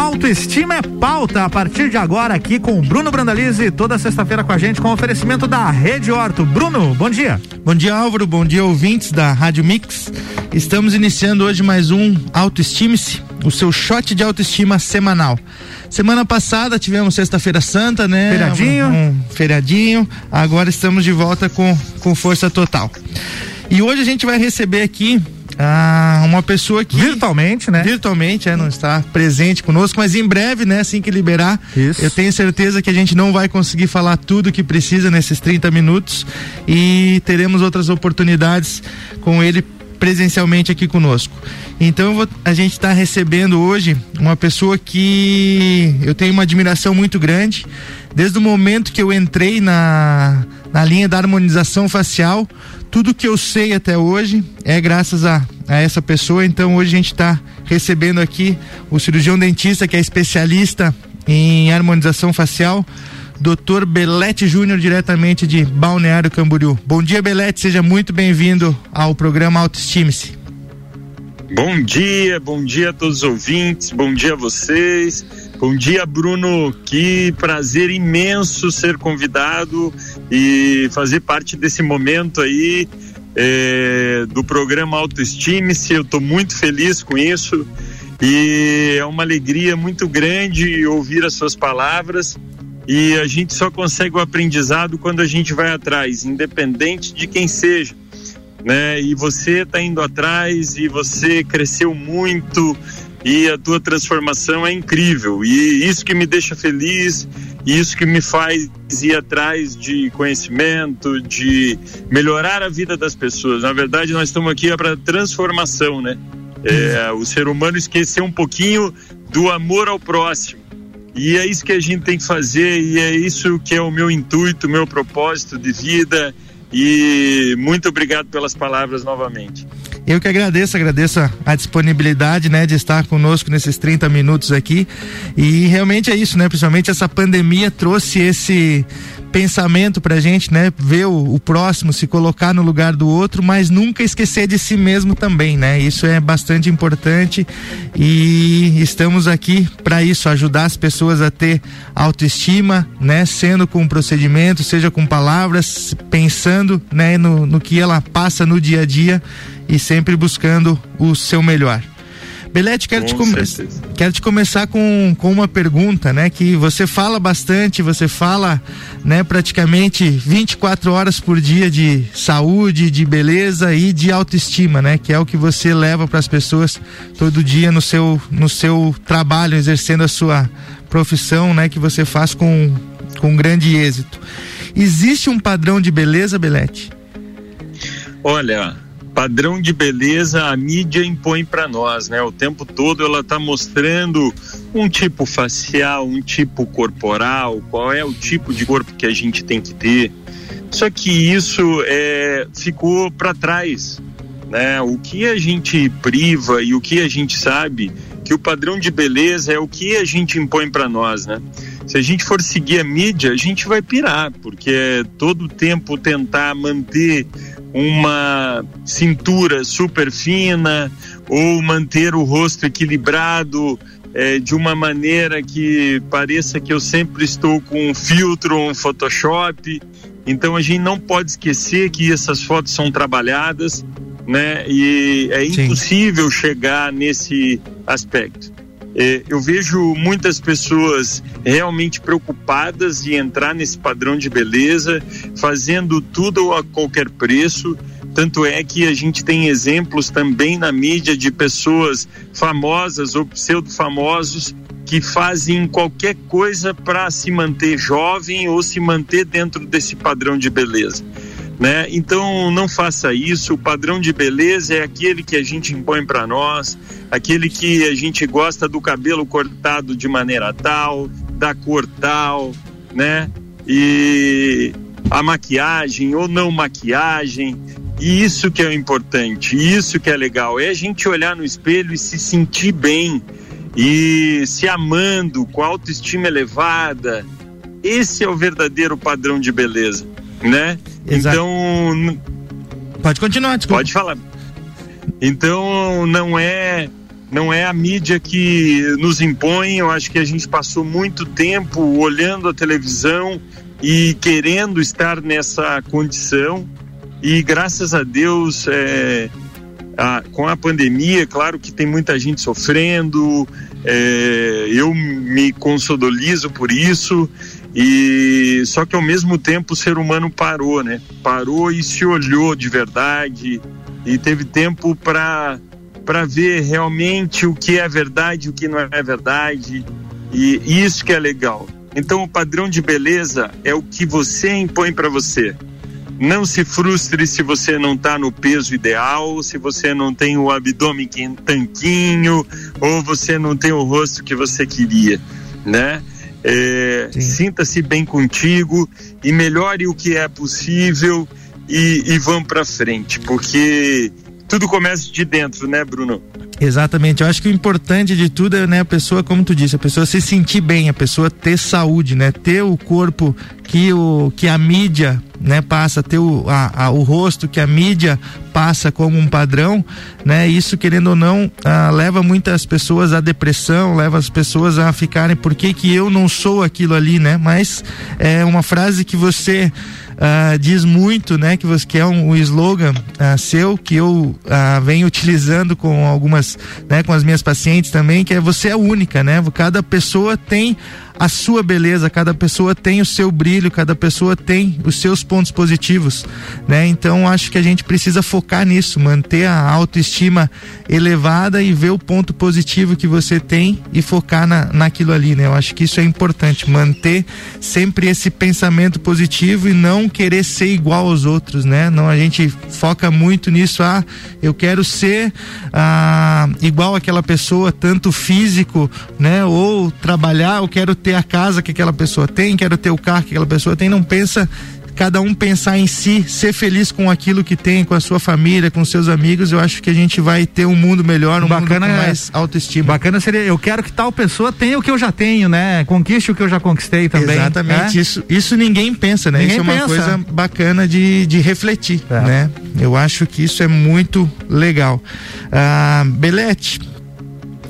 Autoestima é pauta a partir de agora aqui com o Bruno Brandalize, toda sexta-feira com a gente com oferecimento da Rede Horto. Bruno, bom dia. Bom dia, Álvaro. Bom dia, ouvintes da Rádio Mix. Estamos iniciando hoje mais um Autoestime-se, o seu shot de autoestima semanal. Semana passada tivemos Sexta-feira Santa, né? Feriadinho. Um, um feriadinho. Agora estamos de volta com, com força total. E hoje a gente vai receber aqui ah, uma pessoa que. Virtualmente, né? Virtualmente, é, não está presente conosco, mas em breve, né, assim que liberar, Isso. eu tenho certeza que a gente não vai conseguir falar tudo que precisa nesses 30 minutos e teremos outras oportunidades com ele presencialmente aqui conosco. Então vou, a gente está recebendo hoje uma pessoa que eu tenho uma admiração muito grande. Desde o momento que eu entrei na, na linha da harmonização facial, tudo que eu sei até hoje é graças a, a essa pessoa. Então hoje a gente está recebendo aqui o cirurgião dentista que é especialista em harmonização facial. Dr. Belete Júnior, diretamente de Balneário Camboriú. Bom dia, Belete, seja muito bem-vindo ao programa Autoestime-se. Bom dia, bom dia a todos os ouvintes, bom dia a vocês, bom dia, Bruno. Que prazer imenso ser convidado e fazer parte desse momento aí é, do programa Autoestime-se. Eu estou muito feliz com isso e é uma alegria muito grande ouvir as suas palavras e a gente só consegue o aprendizado quando a gente vai atrás, independente de quem seja. Né? E você está indo atrás e você cresceu muito e a tua transformação é incrível. E isso que me deixa feliz, isso que me faz ir atrás de conhecimento, de melhorar a vida das pessoas. Na verdade, nós estamos aqui para transformação, né? É, o ser humano esqueceu um pouquinho do amor ao próximo. E é isso que a gente tem que fazer, e é isso que é o meu intuito, meu propósito de vida. E muito obrigado pelas palavras novamente. Eu que agradeço, agradeço a, disponibilidade, né, de estar conosco nesses 30 minutos aqui. E realmente é isso, né? Principalmente essa pandemia trouxe esse pensamento pra gente, né? Ver o, o, próximo, se colocar no lugar do outro, mas nunca esquecer de si mesmo também, né? Isso é bastante importante e estamos aqui para isso, ajudar as pessoas a ter autoestima, né? Sendo com procedimento, seja com palavras, pensando, né? No, no que ela passa no dia a dia e sempre buscando o seu melhor. Belete, quero, te, come quero te começar com, com uma pergunta, né? Que você fala bastante, você fala, né, praticamente 24 horas por dia de saúde, de beleza e de autoestima, né? Que é o que você leva para as pessoas todo dia no seu, no seu trabalho, exercendo a sua profissão, né? Que você faz com, com grande êxito. Existe um padrão de beleza, Belete? Olha, padrão de beleza a mídia impõe para nós, né? O tempo todo ela está mostrando um tipo facial, um tipo corporal, qual é o tipo de corpo que a gente tem que ter. Só que isso é, ficou para trás, né? O que a gente priva e o que a gente sabe que o padrão de beleza é o que a gente impõe para nós, né? Se a gente for seguir a mídia, a gente vai pirar, porque é todo tempo tentar manter uma cintura super fina ou manter o rosto equilibrado é, de uma maneira que pareça que eu sempre estou com um filtro, um Photoshop. Então a gente não pode esquecer que essas fotos são trabalhadas, né? E é Sim. impossível chegar nesse aspecto. É, eu vejo muitas pessoas realmente preocupadas em entrar nesse padrão de beleza, fazendo tudo a qualquer preço. Tanto é que a gente tem exemplos também na mídia de pessoas famosas ou pseudo-famosos que fazem qualquer coisa para se manter jovem ou se manter dentro desse padrão de beleza né? Então não faça isso. O padrão de beleza é aquele que a gente impõe para nós, aquele que a gente gosta do cabelo cortado de maneira tal, da cor tal, né? E a maquiagem ou não maquiagem. E isso que é importante, isso que é legal, é a gente olhar no espelho e se sentir bem e se amando, com autoestima elevada. Esse é o verdadeiro padrão de beleza, né? Exato. Então. Pode continuar, desculpa. Pode falar. Então, não é não é a mídia que nos impõe. Eu acho que a gente passou muito tempo olhando a televisão e querendo estar nessa condição. E graças a Deus, é, a, com a pandemia, claro que tem muita gente sofrendo, é, eu me consolizo por isso. E só que ao mesmo tempo o ser humano parou, né? Parou e se olhou de verdade e teve tempo para para ver realmente o que é verdade, o que não é verdade. E isso que é legal. Então o padrão de beleza é o que você impõe para você. Não se frustre se você não está no peso ideal, se você não tem o abdômen tanquinho ou você não tem o rosto que você queria, né? É, Sinta-se bem contigo e melhore o que é possível e, e vamos para frente, porque tudo começa de dentro, né, Bruno? Exatamente. Eu acho que o importante de tudo é, né, a pessoa, como tu disse, a pessoa se sentir bem, a pessoa ter saúde, né, ter o corpo que o que a mídia, né, passa, ter o, a, a, o rosto que a mídia passa como um padrão, né, isso querendo ou não ah, leva muitas pessoas à depressão, leva as pessoas a ficarem por que que eu não sou aquilo ali, né? Mas é uma frase que você uh, diz muito, né, que você que é um, um slogan uh, seu que eu uh, venho utilizando com algumas, né, com as minhas pacientes também, que é você é única, né? Cada pessoa tem a sua beleza, cada pessoa tem o seu brilho, cada pessoa tem os seus pontos positivos, né? Então acho que a gente precisa focar nisso, manter a autoestima elevada e ver o ponto positivo que você tem e focar na, naquilo ali, né? Eu acho que isso é importante, manter sempre esse pensamento positivo e não querer ser igual aos outros, né? Não a gente foca muito nisso, ah, eu quero ser ah, igual aquela pessoa, tanto físico, né? Ou trabalhar, eu quero ter ter a casa que aquela pessoa tem, quero ter o carro que aquela pessoa tem, não pensa cada um pensar em si, ser feliz com aquilo que tem, com a sua família, com seus amigos, eu acho que a gente vai ter um mundo melhor, um bacana, mundo com mais autoestima. Bacana seria, eu quero que tal pessoa tenha o que eu já tenho, né? Conquiste o que eu já conquistei também. Exatamente, né? isso, isso ninguém pensa, né? Ninguém isso é uma pensa. coisa bacana de, de refletir, é. né? Eu acho que isso é muito legal. Ah, Belete,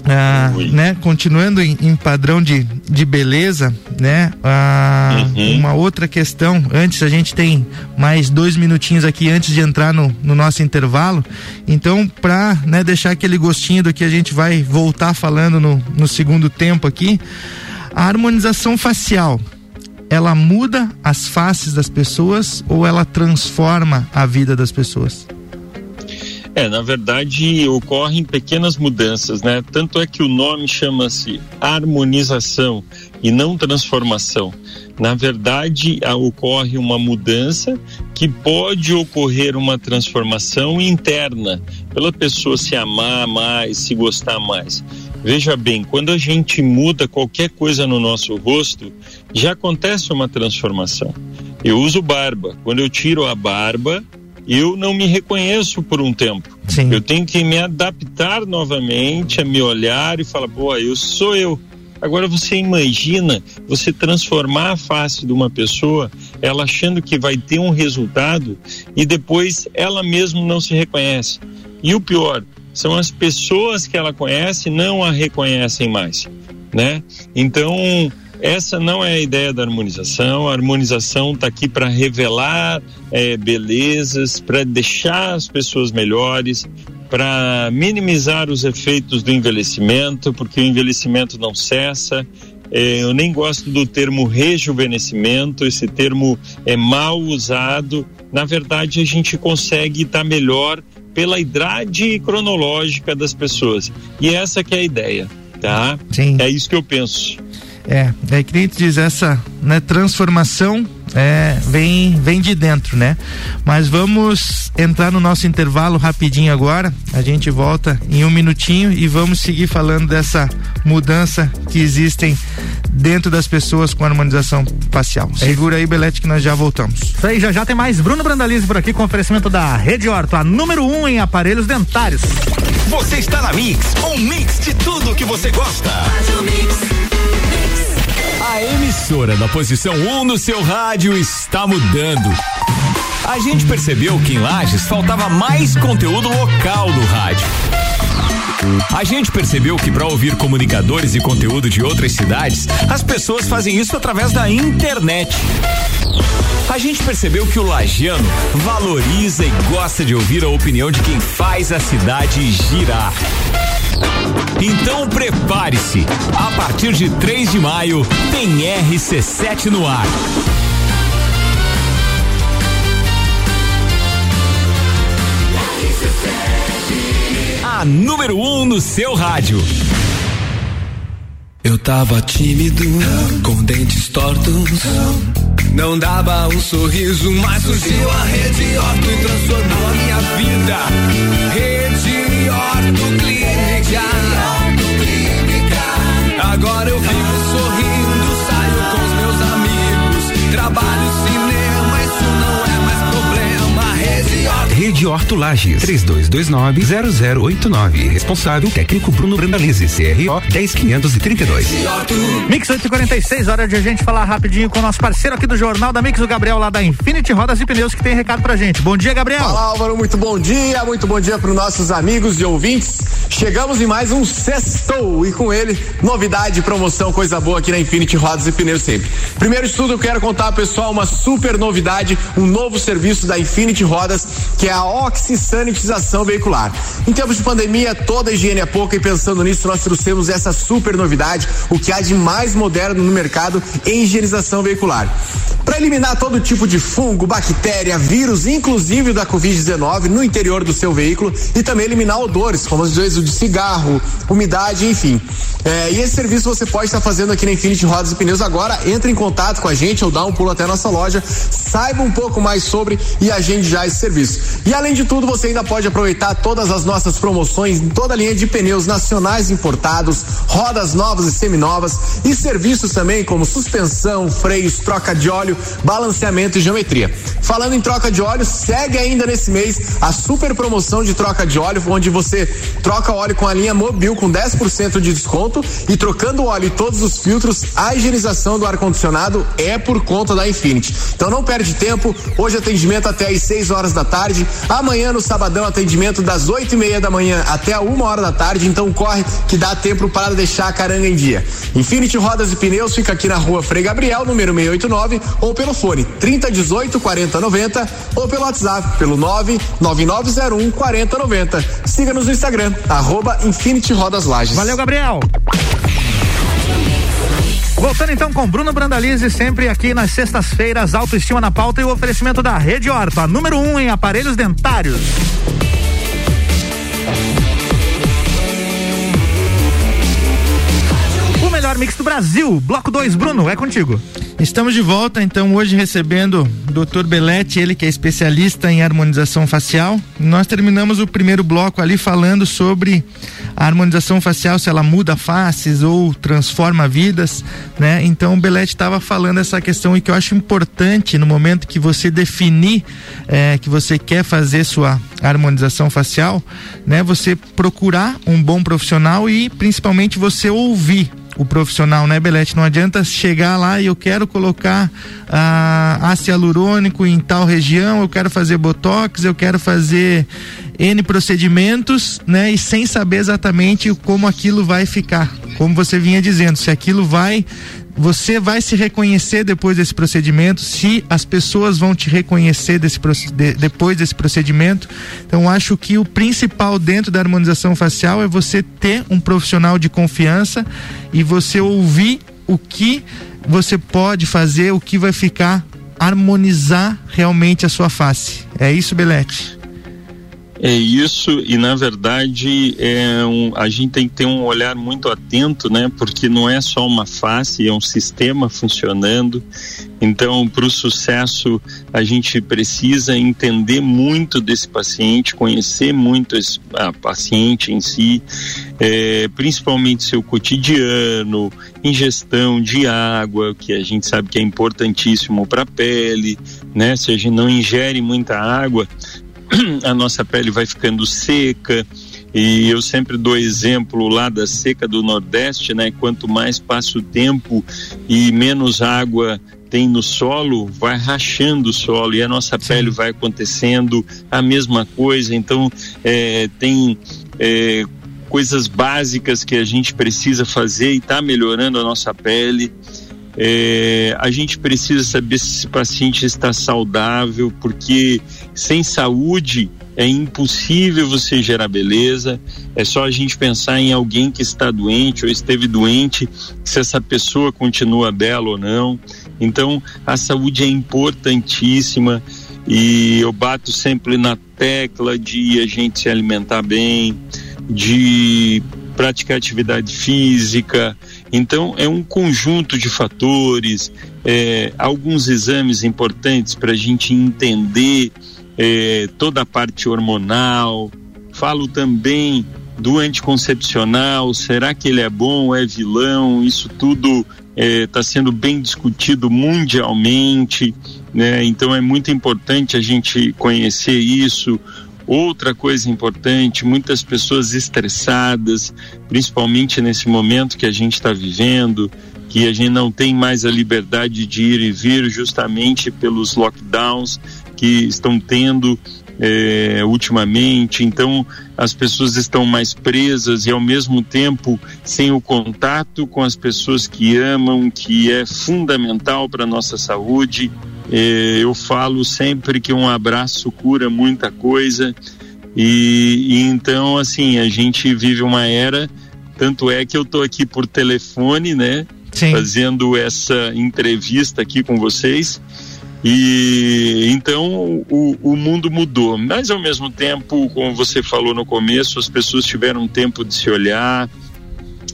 ah, né, continuando em, em, padrão de, de beleza, né, ah, uhum. uma outra questão, antes a gente tem mais dois minutinhos aqui antes de entrar no, no nosso intervalo, então para né, deixar aquele gostinho do que a gente vai voltar falando no, no segundo tempo aqui, a harmonização facial, ela muda as faces das pessoas ou ela transforma a vida das pessoas? É, na verdade ocorrem pequenas mudanças, né? Tanto é que o nome chama-se harmonização e não transformação. Na verdade, ocorre uma mudança que pode ocorrer uma transformação interna, pela pessoa se amar mais, se gostar mais. Veja bem, quando a gente muda qualquer coisa no nosso rosto, já acontece uma transformação. Eu uso barba. Quando eu tiro a barba, eu não me reconheço por um tempo. Sim. Eu tenho que me adaptar novamente, a me olhar e falar, pô, eu sou eu. Agora você imagina você transformar a face de uma pessoa, ela achando que vai ter um resultado e depois ela mesma não se reconhece. E o pior, são as pessoas que ela conhece não a reconhecem mais, né? Então, essa não é a ideia da harmonização. A harmonização está aqui para revelar é, belezas, para deixar as pessoas melhores, para minimizar os efeitos do envelhecimento, porque o envelhecimento não cessa. É, eu nem gosto do termo rejuvenescimento, esse termo é mal usado. Na verdade, a gente consegue estar tá melhor pela idade cronológica das pessoas. E essa que é a ideia, tá? Sim. É isso que eu penso. É, é que nem diz, essa né, transformação é, vem, vem de dentro, né? Mas vamos entrar no nosso intervalo rapidinho agora. A gente volta em um minutinho e vamos seguir falando dessa mudança que existem dentro das pessoas com harmonização facial. Segura aí, Belete, que nós já voltamos. Isso aí, já já tem mais Bruno Brandalize por aqui com oferecimento da Rede Horto, a número um em aparelhos dentários. Você está na Mix, um mix de tudo que você gosta. Faz o mix. A emissora da posição 1 um no seu rádio está mudando. A gente percebeu que em Lages faltava mais conteúdo local no rádio. A gente percebeu que para ouvir comunicadores e conteúdo de outras cidades, as pessoas fazem isso através da internet. A gente percebeu que o lagiano valoriza e gosta de ouvir a opinião de quem faz a cidade girar. Então prepare-se. A partir de 3 de maio tem RC7 no ar. A número 1 um no seu rádio. Eu tava tímido, com dentes tortos. Não dava um sorriso, mas surgiu a rede orto e transformou Horto Lages, 3229-0089. Responsável técnico Bruno Brandalize, CRO 10532. Mix 846, hora de a gente falar rapidinho com o nosso parceiro aqui do Jornal da Mix, o Gabriel lá da Infinity Rodas e Pneus, que tem recado pra gente. Bom dia, Gabriel. Fala, Álvaro, muito bom dia, muito bom dia para os nossos amigos e ouvintes. Chegamos em mais um sextou e com ele, novidade, promoção, coisa boa aqui na Infinity Rodas e Pneus sempre. Primeiro de tudo, eu quero contar, pessoal, uma super novidade, um novo serviço da Infinity Rodas, que é a oxisanitização veicular. Em tempos de pandemia, toda higiene é pouca e pensando nisso, nós trouxemos essa super novidade, o que há de mais moderno no mercado em higienização veicular. Para eliminar todo tipo de fungo, bactéria, vírus, inclusive da Covid-19 no interior do seu veículo e também eliminar odores, como às vezes o de cigarro, umidade, enfim. É, e esse serviço você pode estar fazendo aqui na Infinity Rodas e Pneus agora. Entre em contato com a gente ou dá um pulo até a nossa loja, saiba um pouco mais sobre e agende já esse serviço. E além de tudo, você ainda pode aproveitar todas as nossas promoções em toda a linha de pneus nacionais importados, rodas novas e seminovas e serviços também como suspensão, freios, troca de óleo, balanceamento e geometria. Falando em troca de óleo, segue ainda nesse mês a super promoção de troca de óleo, onde você troca óleo com a linha Mobil com 10% de desconto e trocando óleo e todos os filtros, a higienização do ar-condicionado é por conta da Infinity. Então não perde tempo, hoje atendimento até às 6 horas da tarde, amanhã no sabadão atendimento das 8 e meia da manhã até a uma hora da tarde, então corre que dá tempo para deixar a caranga em dia. Infinity Rodas e Pneus fica aqui na rua Frei Gabriel, número 689, ou pelo fone 3018 4090 ou pelo WhatsApp pelo 99901 4090. Siga-nos no Instagram, arroba Infinity Rodas Lages. Valeu, Gabriel. Voltando então com Bruno Brandalize, sempre aqui nas sextas-feiras, autoestima na pauta e o oferecimento da Rede Horta, número 1 um em aparelhos dentários. Mix do Brasil, bloco 2, Bruno, é contigo. Estamos de volta, então, hoje recebendo o Dr. Belete, ele que é especialista em harmonização facial. Nós terminamos o primeiro bloco ali falando sobre a harmonização facial, se ela muda faces ou transforma vidas, né? Então, o Belete estava falando essa questão e que eu acho importante no momento que você definir eh, que você quer fazer sua harmonização facial, né? Você procurar um bom profissional e principalmente você ouvir o profissional, né, Belete? Não adianta chegar lá e eu quero colocar ah, ácido hialurônico em tal região, eu quero fazer botox, eu quero fazer N procedimentos, né? E sem saber exatamente como aquilo vai ficar. Como você vinha dizendo, se aquilo vai você vai se reconhecer depois desse procedimento, se as pessoas vão te reconhecer desse, de, depois desse procedimento. Então, acho que o principal dentro da harmonização facial é você ter um profissional de confiança e você ouvir o que você pode fazer, o que vai ficar, harmonizar realmente a sua face. É isso, Belete? É isso, e na verdade é um, a gente tem que ter um olhar muito atento, né? Porque não é só uma face, é um sistema funcionando. Então, para o sucesso, a gente precisa entender muito desse paciente, conhecer muito esse a paciente em si, é, principalmente seu cotidiano, ingestão de água, que a gente sabe que é importantíssimo para a pele, né? Se a gente não ingere muita água, a nossa pele vai ficando seca. E eu sempre dou exemplo lá da seca do Nordeste, né? Quanto mais passa o tempo e menos água tem no solo, vai rachando o solo e a nossa Sim. pele vai acontecendo a mesma coisa. Então, é, tem é, coisas básicas que a gente precisa fazer e está melhorando a nossa pele. É, a gente precisa saber se esse paciente está saudável, porque sem saúde é impossível você gerar beleza. É só a gente pensar em alguém que está doente ou esteve doente, se essa pessoa continua bela ou não. Então, a saúde é importantíssima e eu bato sempre na tecla de a gente se alimentar bem, de praticar atividade física. Então, é um conjunto de fatores, é, alguns exames importantes para a gente entender é, toda a parte hormonal. Falo também do anticoncepcional, será que ele é bom ou é vilão? Isso tudo está é, sendo bem discutido mundialmente, né? Então é muito importante a gente conhecer isso. Outra coisa importante, muitas pessoas estressadas, principalmente nesse momento que a gente está vivendo, que a gente não tem mais a liberdade de ir e vir justamente pelos lockdowns que estão tendo é, ultimamente. Então, as pessoas estão mais presas e, ao mesmo tempo, sem o contato com as pessoas que amam, que é fundamental para a nossa saúde. Eu falo sempre que um abraço cura muita coisa. E, e, então, assim, a gente vive uma era. Tanto é que eu estou aqui por telefone, né? Sim. Fazendo essa entrevista aqui com vocês. E então o, o mundo mudou, mas ao mesmo tempo, como você falou no começo, as pessoas tiveram tempo de se olhar,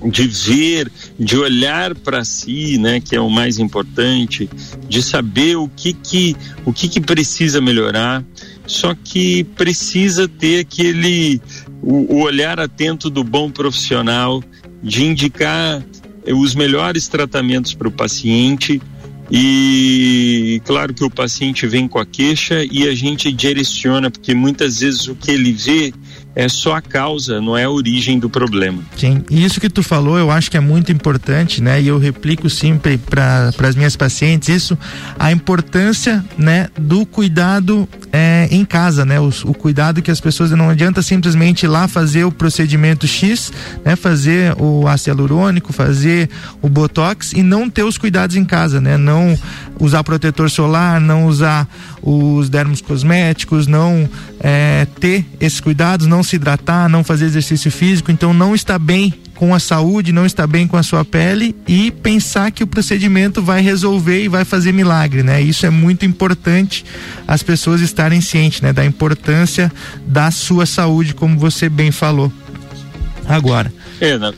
de ver, de olhar para si, né, que é o mais importante, de saber o que que o que que precisa melhorar. Só que precisa ter aquele o, o olhar atento do bom profissional, de indicar os melhores tratamentos para o paciente e claro que o paciente vem com a queixa e a gente direciona, porque muitas vezes o que ele vê é só a causa, não é a origem do problema. Sim, e isso que tu falou eu acho que é muito importante, né? E eu replico sempre para as minhas pacientes isso, a importância, né, do cuidado é, em casa, né? O, o, cuidado que as pessoas não adianta simplesmente ir lá fazer o procedimento X, né? Fazer o ácido hialurônico, fazer o botox e não ter os cuidados em casa, né? Não usar protetor solar, não usar os dermos cosméticos, não é, ter esses cuidados, não se hidratar, não fazer exercício físico, então não está bem com a saúde, não está bem com a sua pele e pensar que o procedimento vai resolver e vai fazer milagre, né? Isso é muito importante as pessoas estarem cientes, né, da importância da sua saúde, como você bem falou. Agora. É, na,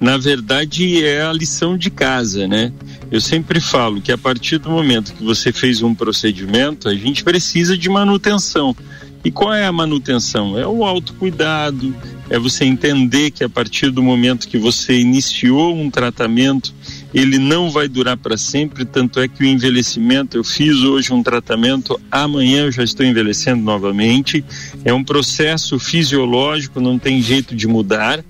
na verdade é a lição de casa, né? Eu sempre falo que a partir do momento que você fez um procedimento, a gente precisa de manutenção. E qual é a manutenção? É o autocuidado, é você entender que a partir do momento que você iniciou um tratamento, ele não vai durar para sempre, tanto é que o envelhecimento, eu fiz hoje um tratamento, amanhã eu já estou envelhecendo novamente. É um processo fisiológico, não tem jeito de mudar,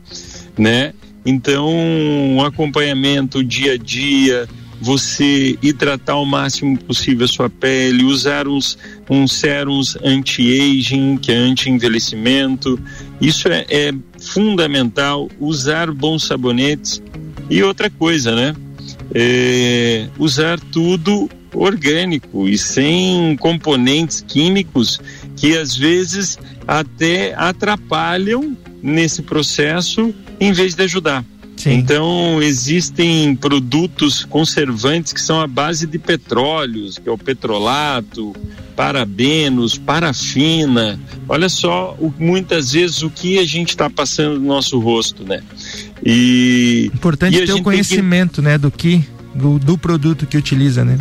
né? Então, um acompanhamento dia a dia, você hidratar o máximo possível a sua pele, usar uns, uns sérums anti-aging, que é anti-envelhecimento. Isso é, é fundamental. Usar bons sabonetes. E outra coisa, né? É, usar tudo orgânico e sem componentes químicos que às vezes até atrapalham nesse processo em vez de ajudar. Sim. Então, existem produtos conservantes que são à base de petróleos, que é o petrolato, parabenos, parafina. Olha só, o, muitas vezes o que a gente está passando no nosso rosto, né? E importante e ter o conhecimento, que... né, do que do, do produto que utiliza, né?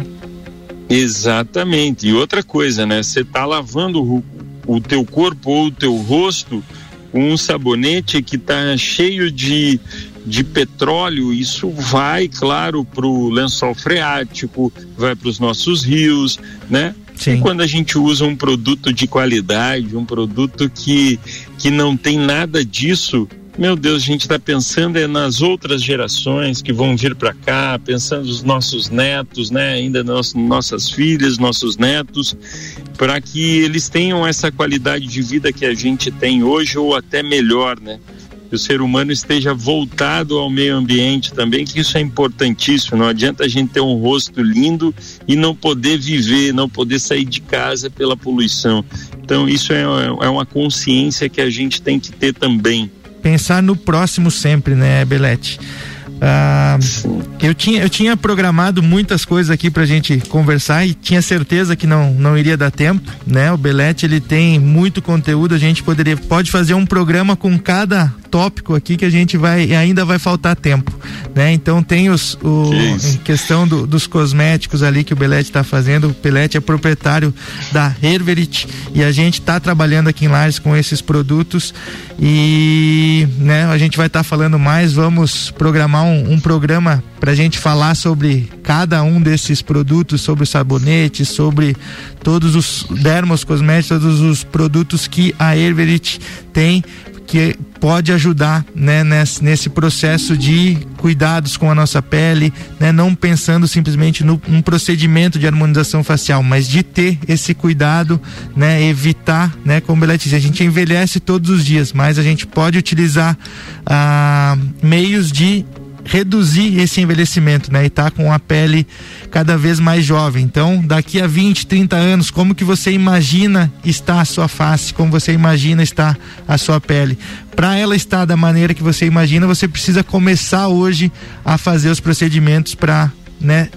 Exatamente. E outra coisa, né? Você está lavando o, o teu corpo ou o teu rosto com um sabonete que está cheio de de petróleo, isso vai, claro, para o lençol freático, vai para os nossos rios, né? Sim. E quando a gente usa um produto de qualidade, um produto que, que não tem nada disso, meu Deus, a gente está pensando é nas outras gerações que vão vir para cá, pensando nos nossos netos, né? Ainda nos, nossas filhas, nossos netos, para que eles tenham essa qualidade de vida que a gente tem hoje ou até melhor, né? Que o ser humano esteja voltado ao meio ambiente também, que isso é importantíssimo. Não adianta a gente ter um rosto lindo e não poder viver, não poder sair de casa pela poluição. Então, isso é, é uma consciência que a gente tem que ter também. Pensar no próximo sempre, né, Belete? Ah, eu, tinha, eu tinha programado muitas coisas aqui pra gente conversar e tinha certeza que não, não iria dar tempo, né? O Belete ele tem muito conteúdo, a gente poderia pode fazer um programa com cada tópico aqui que a gente vai ainda vai faltar tempo, né? Então tem os o, que questão do, dos cosméticos ali que o Belete está fazendo. O Belete é proprietário da Herverit e a gente está trabalhando aqui em Lares com esses produtos e né, a gente vai estar tá falando mais. Vamos programar um, um programa para a gente falar sobre cada um desses produtos, sobre o sabonete, sobre todos os dermos cosméticos, todos os produtos que a Herverit tem que pode ajudar né, nesse, nesse processo de cuidados com a nossa pele, né, não pensando simplesmente no um procedimento de harmonização facial, mas de ter esse cuidado, né, evitar, né, como ela disse, a gente envelhece todos os dias, mas a gente pode utilizar ah, meios de reduzir esse envelhecimento, né? E tá com a pele cada vez mais jovem. Então, daqui a 20, 30 anos, como que você imagina estar a sua face, como você imagina estar a sua pele? Para ela estar da maneira que você imagina, você precisa começar hoje a fazer os procedimentos para, né,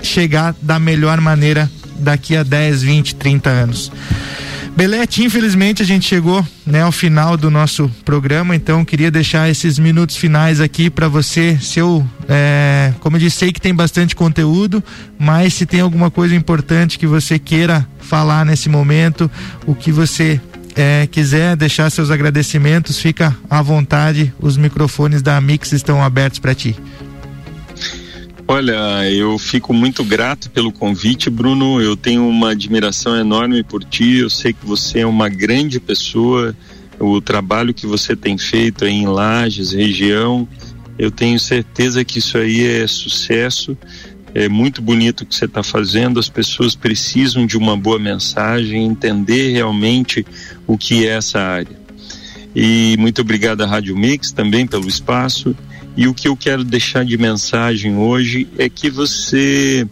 chegar da melhor maneira daqui a 10, 20, 30 anos. Belete, infelizmente a gente chegou né, ao final do nosso programa, então queria deixar esses minutos finais aqui para você. Se eu, é, como eu disse, sei que tem bastante conteúdo, mas se tem alguma coisa importante que você queira falar nesse momento, o que você é, quiser deixar seus agradecimentos, fica à vontade. Os microfones da Mix estão abertos para ti. Olha, eu fico muito grato pelo convite, Bruno. Eu tenho uma admiração enorme por ti. Eu sei que você é uma grande pessoa. O trabalho que você tem feito aí em Lages, região, eu tenho certeza que isso aí é sucesso. É muito bonito o que você está fazendo. As pessoas precisam de uma boa mensagem, entender realmente o que é essa área. E muito obrigado à Rádio Mix também pelo espaço. E o que eu quero deixar de mensagem hoje é que você,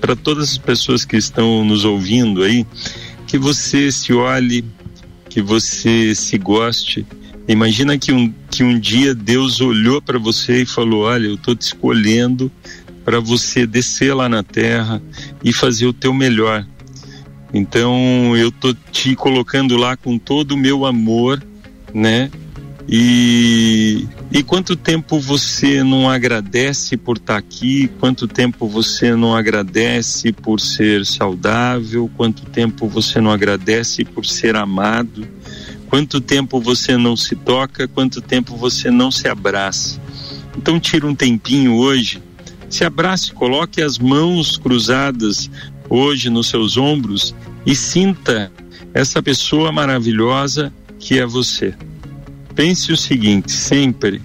para todas as pessoas que estão nos ouvindo aí, que você se olhe, que você se goste. Imagina que um, que um dia Deus olhou para você e falou: Olha, eu estou te escolhendo para você descer lá na terra e fazer o teu melhor. Então eu tô te colocando lá com todo o meu amor, né? E, e quanto tempo você não agradece por estar tá aqui? Quanto tempo você não agradece por ser saudável? Quanto tempo você não agradece por ser amado? Quanto tempo você não se toca? Quanto tempo você não se abraça? Então tira um tempinho hoje, se abrace, coloque as mãos cruzadas hoje nos seus ombros e sinta essa pessoa maravilhosa que é você. Pense o seguinte, sempre,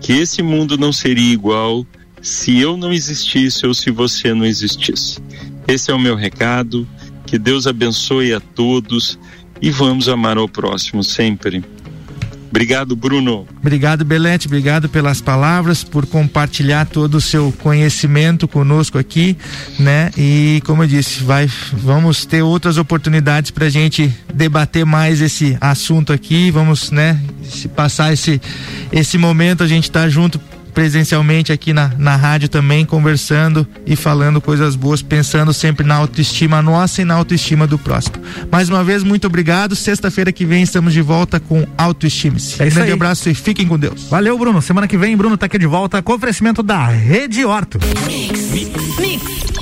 que esse mundo não seria igual se eu não existisse ou se você não existisse. Esse é o meu recado. Que Deus abençoe a todos e vamos amar ao próximo sempre. Obrigado, Bruno. Obrigado, Belete. Obrigado pelas palavras, por compartilhar todo o seu conhecimento conosco aqui, né? E como eu disse, vai, vamos ter outras oportunidades para a gente debater mais esse assunto aqui. Vamos, né? Se passar esse esse momento a gente tá junto presencialmente aqui na, na rádio também, conversando e falando coisas boas, pensando sempre na autoestima nossa e na autoestima do próximo. Mais uma vez, muito obrigado. Sexta-feira que vem estamos de volta com Autoestime-se. É um grande aí. abraço e fiquem com Deus. Valeu, Bruno. Semana que vem, Bruno tá aqui de volta com oferecimento da Rede Horto. Mix. Mix.